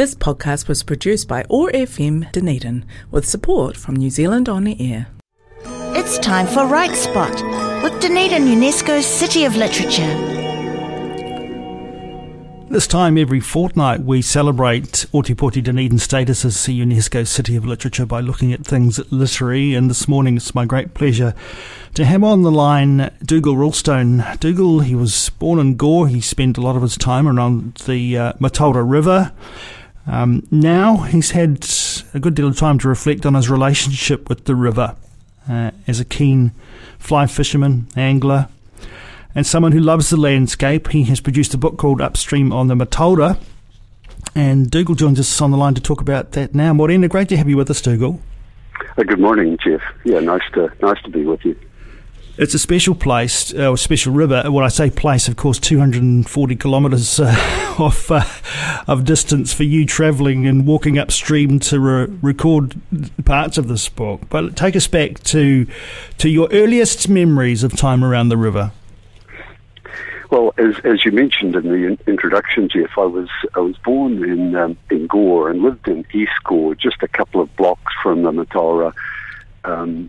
This podcast was produced by OAR FM Dunedin with support from New Zealand On the Air. It's time for Write Spot with Dunedin UNESCO's City of Literature. This time every fortnight we celebrate Ōtepoti Dunedin status as a UNESCO City of Literature by looking at things literary and this morning it's my great pleasure to have on the line Dougal Rillstone. Dougal, he was born in Gore, he spent a lot of his time around the uh, Mataura River. Um, now he's had a good deal of time to reflect on his relationship with the river uh, as a keen fly fisherman, angler, and someone who loves the landscape. He has produced a book called Upstream on the Mataura. And Dougal joins us on the line to talk about that now. Morena, great to have you with us, Dougal. Uh, good morning, Jeff. Yeah, nice to nice to be with you. It's a special place, uh, special river. When I say place, of course, 240 kilometres uh, of, uh, of distance for you travelling and walking upstream to re- record parts of this book. But take us back to to your earliest memories of time around the river. Well, as, as you mentioned in the in- introduction, Jeff, I was I was born in um, in Gore and lived in East Gore, just a couple of blocks from the Mataura um,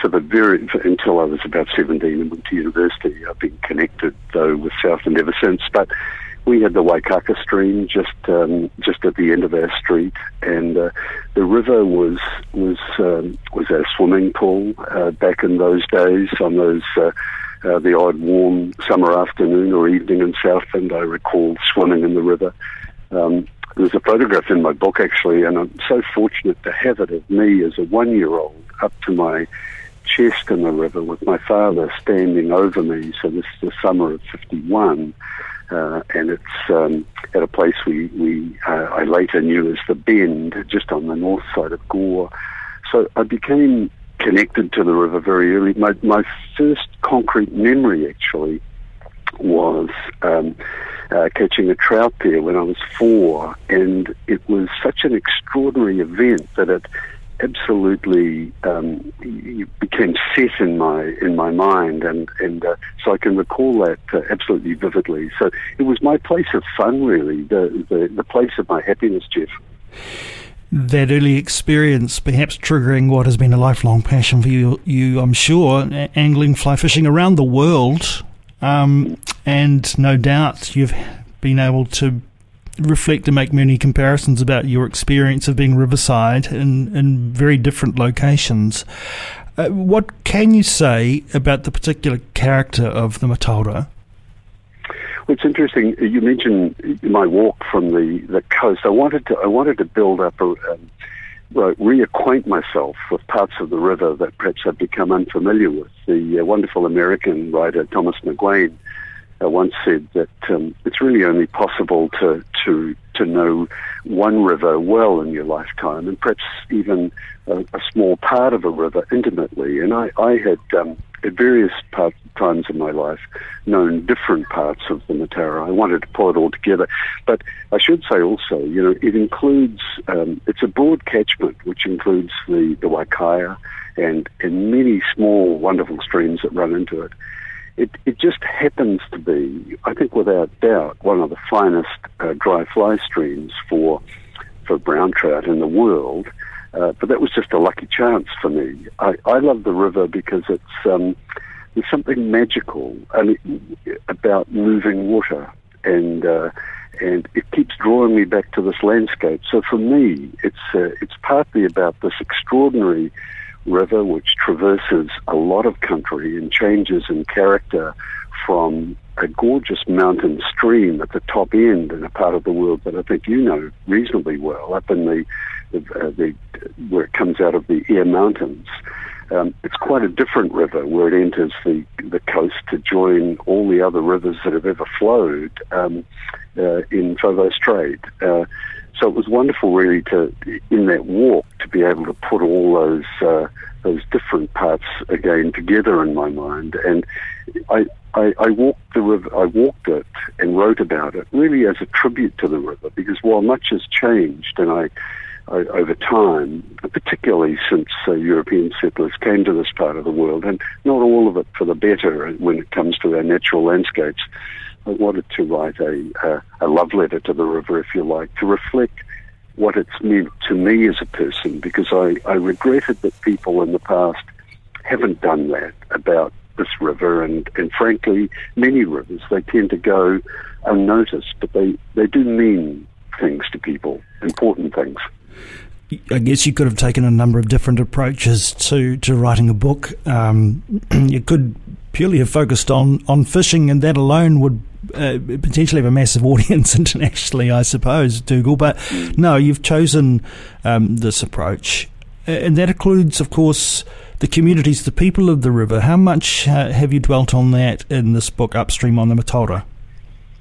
for the very for, until I was about seventeen and went to university. I've been connected though with Southland ever since, but. We had the Waikaka stream just um, just at the end of our street, and uh, the river was was um, was our swimming pool uh, back in those days on those uh, uh, the odd warm summer afternoon or evening in Southland, I recall swimming in the river. Um, there's a photograph in my book actually, and I'm so fortunate to have it of me as a one-year-old up to my chest in the river with my father standing over me. So this is the summer of '51, uh, and it's um, at a place we we uh, I later knew as the Bend, just on the north side of Gore. So I became connected to the river very early. My, my first concrete memory actually was um, uh, catching a trout there when I was four, and it was such an extraordinary event that it absolutely um, became set in my in my mind, and and uh, so I can recall that uh, absolutely vividly. So it was my place of fun, really, the the, the place of my happiness, Jeff that early experience perhaps triggering what has been a lifelong passion for you, you I'm sure, angling, fly fishing around the world. Um, and no doubt you've been able to reflect and make many comparisons about your experience of being riverside in, in very different locations. Uh, what can you say about the particular character of the Mataura? Well, it's interesting. You mentioned my walk from the, the coast. I wanted to I wanted to build up a um, reacquaint myself with parts of the river that perhaps I'd become unfamiliar with. The uh, wonderful American writer Thomas McGuane uh, once said that um, it's really only possible to to to know one river well in your lifetime, and perhaps even a, a small part of a river intimately. And I, I had um, at various part, times in my life known different parts of the Mataura. I wanted to pull it all together, but I should say also, you know, it includes um, it's a broad catchment which includes the the Waikaia and and many small wonderful streams that run into it it, it just happens to be, I think without doubt, one of the finest uh, dry fly streams for for brown trout in the world. Uh, but that was just a lucky chance for me. I, I love the river because it's um, there's something magical and about moving water, and uh, and it keeps drawing me back to this landscape. So for me, it's uh, it's partly about this extraordinary river which traverses a lot of country and changes in character from a gorgeous mountain stream at the top end in a part of the world that I think you know reasonably well, up in the, uh, the where it comes out of the Eyre Mountains. Um, it's quite a different river where it enters the the coast to join all the other rivers that have ever flowed um, uh, in Foveaux Strait. Uh, so it was wonderful, really, to in that walk to be able to put all those uh, those different parts again together in my mind. And I, I, I walked the river, I walked it and wrote about it really as a tribute to the river, because while much has changed, and I over time, particularly since uh, European settlers came to this part of the world, and not all of it for the better when it comes to our natural landscapes. I wanted to write a, a, a love letter to the river, if you like, to reflect what it's meant to me as a person because I, I regretted that people in the past haven't done that about this river and, and frankly many rivers they tend to go unnoticed but they, they do mean things to people important things I guess you could have taken a number of different approaches to, to writing a book. Um, you could purely have focused on, on fishing, and that alone would uh, potentially have a massive audience internationally, I suppose, Dougal. But no, you've chosen um, this approach, and that includes, of course, the communities, the people of the river. How much uh, have you dwelt on that in this book, Upstream on the Mataura?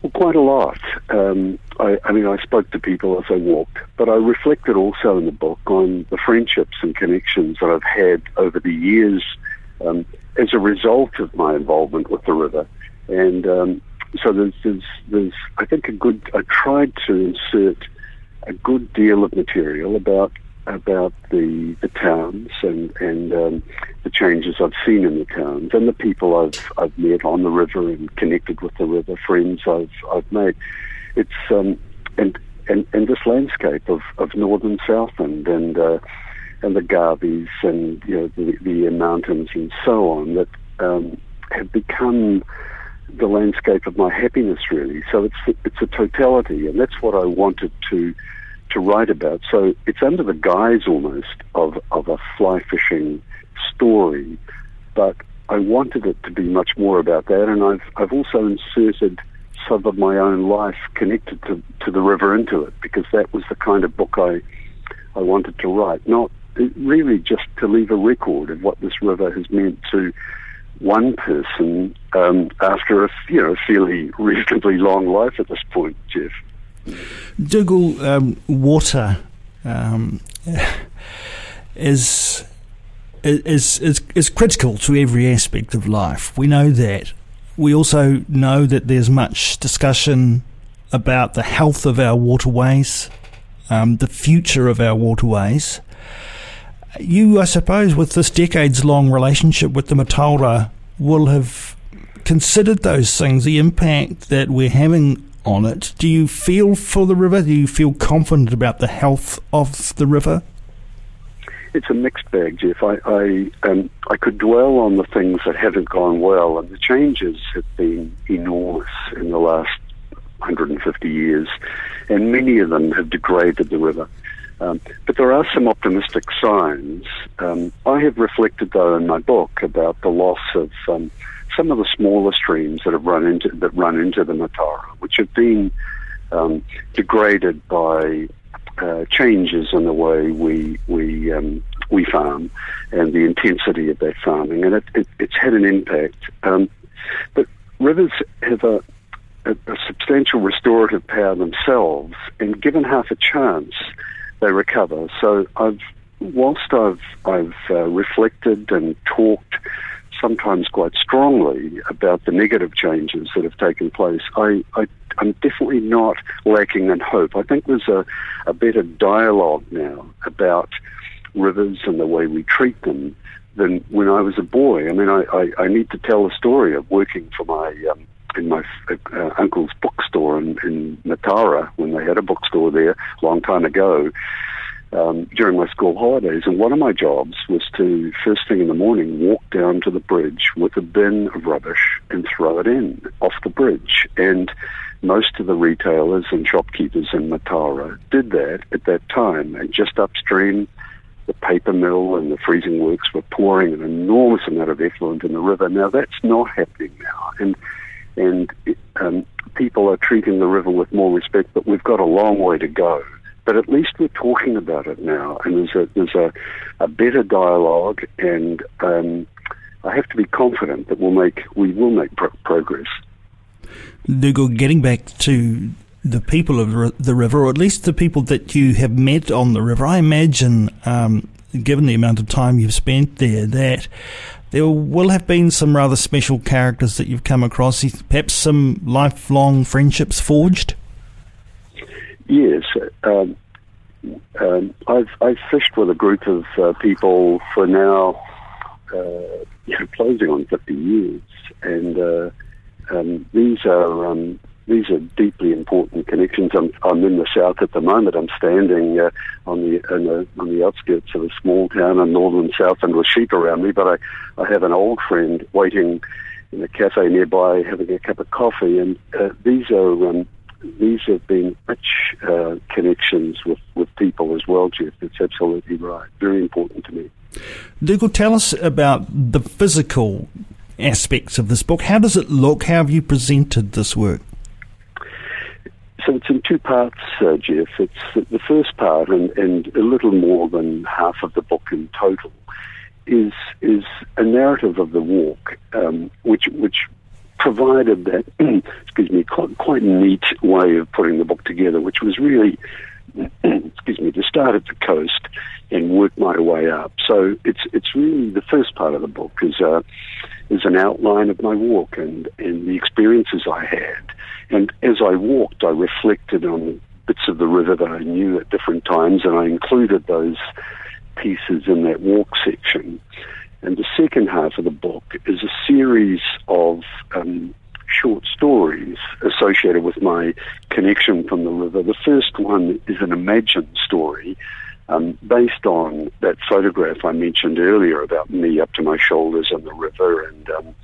Well, quite a lot. Um, I, I, mean, I spoke to people as I walked, but I reflected also in the book on the friendships and connections that I've had over the years um, as a result of my involvement with the river. And um, so there's, there's, there's, I think, a good. I tried to insert a good deal of material about about the the towns and and um, the changes I've seen in the towns and the people I've I've met on the river and connected with the river, friends I've I've made. It's um, and and and this landscape of of northern Southland and uh, and the Garvies and you know the, the mountains and so on that um, have become the landscape of my happiness really. So it's it's a totality, and that's what I wanted to to write about. So it's under the guise almost of of a fly fishing story, but I wanted it to be much more about that, and I've I've also inserted some of my own life connected to, to the river into it because that was the kind of book I I wanted to write, not really just to leave a record of what this river has meant to one person um, after a you know fairly reasonably long life at this point, Jeff. Dougal, um, water um, is, is is is critical to every aspect of life. We know that. We also know that there's much discussion about the health of our waterways, um, the future of our waterways. You, I suppose, with this decades long relationship with the Mataura, will have considered those things, the impact that we're having on it. Do you feel for the river? Do you feel confident about the health of the river? It's a mixed bag, Jeff. I I, um, I could dwell on the things that haven't gone well, and the changes have been enormous in the last 150 years, and many of them have degraded the river. Um, but there are some optimistic signs. Um, I have reflected, though, in my book about the loss of um, some of the smaller streams that have run into that run into the Mataura, which have been um, degraded by uh, changes in the way we we um, we farm and the intensity of that farming, and it, it, it's had an impact. Um, but rivers have a, a, a substantial restorative power themselves, and given half a chance they recover. So I've, whilst I've I've uh, reflected and talked sometimes quite strongly about the negative changes that have taken place, I, I am definitely not lacking in hope. I think there's a, a better dialogue now about rivers and the way we treat them than when I was a boy. I mean, I, I, I need to tell a story of working for my um, in my uh, uncle's bookstore in, in Mataura when they had a bookstore there a long time ago um, during my school holidays. And one of my jobs was to, first thing in the morning, walk down to the bridge with a bin of rubbish and throw it in off the bridge. And most of the retailers and shopkeepers in Mataura did that at that time. And just upstream, the paper mill and the freezing works were pouring an enormous amount of effluent in the river. Now that's not happening now. And and um, people are treating the river with more respect, but we've got a long way to go. But at least we're talking about it now, and there's a there's a, a better dialogue, and um, I have to be confident that we'll make we will make pro- progress. Dougal, getting back to the people of the river, or at least the people that you have met on the river, I imagine, um, given the amount of time you've spent there, that there will have been some rather special characters that you've come across, perhaps some lifelong friendships forged? Yes. Um, um, I've, I've fished with a group of uh, people for now, uh, you know, closing on 50 years. And uh, um, these are um, these are deeply important connections. I'm, I'm in the south at the moment. I'm standing uh, on the, the, on the outskirts of a small town in northern south, and with sheep around me. But I, I have an old friend waiting in a cafe nearby, having a cup of coffee, and uh, these are um, these have been rich uh, connections with, with people as well, Jeff. It's absolutely right. Very important to me. Dougal, tell us about the physical aspects of this book. How does it look? How have you presented this work? So it's in two parts, uh, Jeff. It's the first part, and, and a little more than half of the book in total, is is a narrative of the walk, um, which which provided that excuse me quite, quite neat way of putting the book together, which was really excuse me to start at the coast and work my way up. So it's it's really the first part of the book is uh, is an outline of my walk and and the experiences I had and as I walked, I reflected on bits of the river that I knew at different times, and I included those pieces in that walk section. And the second half of the book is a series of um, short stories associated with my connection from the river. The first one is an imagined story um, based on that photograph I mentioned earlier about me up to my shoulders in the river and um,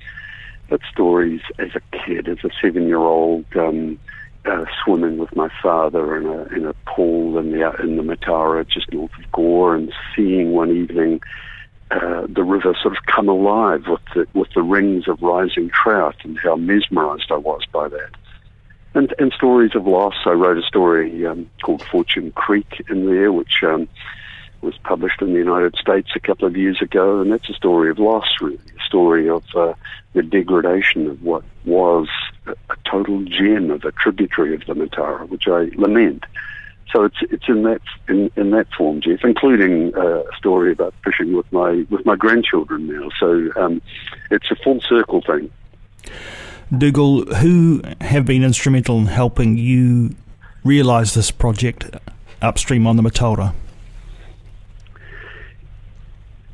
but stories as a kid, as a seven-year-old, um, uh, swimming with my father in a in a pool in the in the Mataura just north of Gore, and seeing one evening uh, the river sort of come alive with the with the rings of rising trout, and how mesmerised I was by that. And and stories of loss. I wrote a story um, called Fortune Creek in there, which um, was published in the United States a couple of years ago, and that's a story of loss, really, a story of uh, the degradation of what was a, a, total gem of a tributary of the Mataura, which I lament. So it's it's in that in, in that form, Jeff, including uh, a story about fishing with my with my grandchildren now. So um, it's a full circle thing. Dougal, who have been instrumental in helping you realise this project upstream on the Mataura?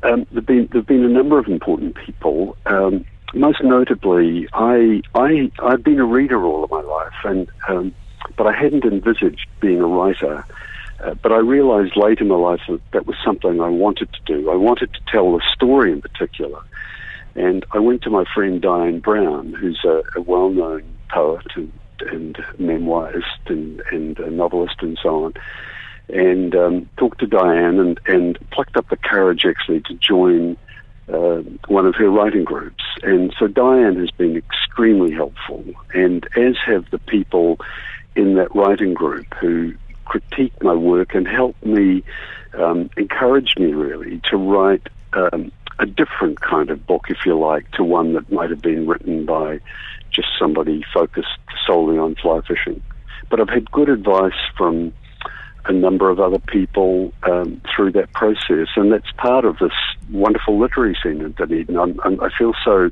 Um, there've been there've been a number of important people. Um, most notably, I I I've been a reader all of my life, and um, but I hadn't envisaged being a writer. Uh, but I realised late in my life that that was something I wanted to do. I wanted to tell a story in particular, and I went to my friend Diane Brown, who's a, a well-known poet and, and memoirist and, and a novelist and so on and um, talked to Diane and, and plucked up the courage actually to join uh, one of her writing groups. And so Diane has been extremely helpful, and as have the people in that writing group who critiqued my work and helped me, um, encouraged me really to write um, a different kind of book, if you like, to one that might have been written by just somebody focused solely on fly fishing. But I've had good advice from a number of other people um, through that process, and that's part of this wonderful literary scene in Dunedin. I'm, I'm, i feel so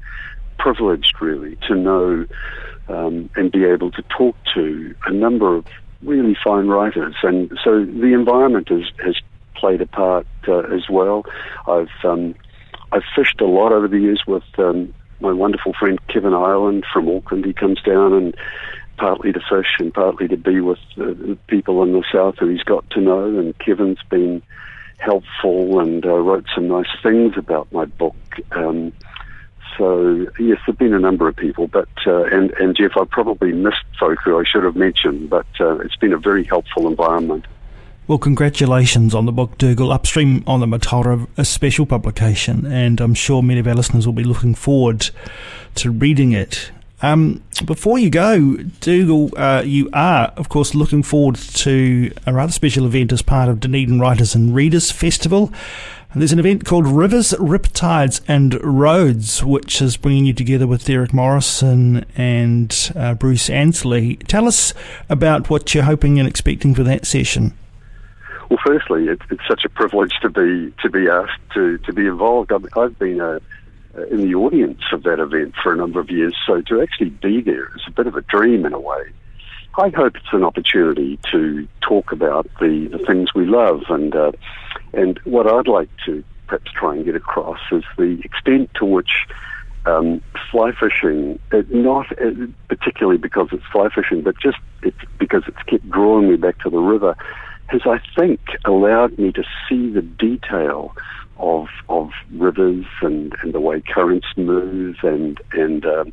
privileged, really, to know um, and be able to talk to a number of really fine writers, and so the environment has played a part uh, as well. I've um, I've fished a lot over the years with um, my wonderful friend Kevin Ireland from Auckland. He comes down and partly to fish and partly to be with the people in the south who he's got to know. And Kevin's been helpful and uh, wrote some nice things about my book. Um, so yes, there've been a number of people, but uh, and and Jeff, I probably missed folk who I should have mentioned, but uh, it's been a very helpful environment. Well, congratulations on the book, Dougal. Upstream on the Mataura, a special publication, and I'm sure many of our listeners will be looking forward to reading it. Um, before you go, Dougal, uh, you are, of course, looking forward to a rather special event as part of Dunedin Writers and Readers Festival. And there's an event called Rivers, Riptides and Roads, which is bringing you together with Derek Morrison and uh, Bruce Ansley. Tell us about what you're hoping and expecting for that session. Well, firstly, it's, it's such a privilege to be to be asked to, to be involved. I've, I've been a in the audience of that event for a number of years. So to actually be there is a bit of a dream in a way. I hope it's an opportunity to talk about the, the things we love and uh, and what I'd like to perhaps try and get across is the extent to which um, fly fishing, uh, not uh, particularly because it's fly fishing, but just it's because it's kept drawing me back to the river, has I think allowed me to see the detail of of rivers and, and the way currents move and and um,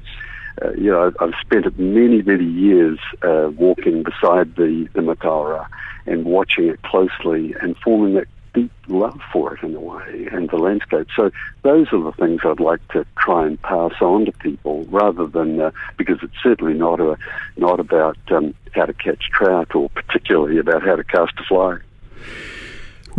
uh, you know I've spent many many years uh, walking beside the the Mataura and watching it closely and forming that deep love for it in a way and the landscape. So those are the things I'd like to try and pass on to people rather than uh, because it's certainly not a not about um, how to catch trout or particularly about how to cast a fly.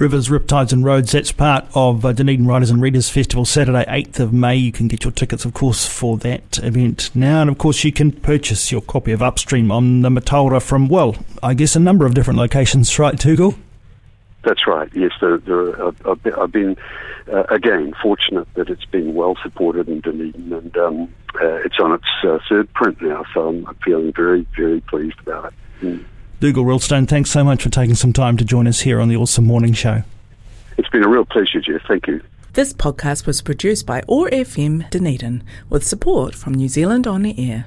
Rivers, Riptides and Roads, that's part of uh, Dunedin Writers and Readers Festival, Saturday, 8th of May. You can get your tickets, of course, for that event now. And, of course, you can purchase your copy of Upstream on the Mataura from, well, I guess a number of different locations, right, Dougal? That's right. Yes, there, there are, I've been uh, again fortunate that it's been well supported in Dunedin, and um, uh, it's on its uh, third print now. So I'm feeling very, very pleased about it. Mm. Dougal Rillstone, thanks so much for taking some time to join us here on the Awesome Morning Show. It's been a real pleasure, Jeff. Thank you. This podcast was produced by OAR FM Dunedin with support from New Zealand On the Air.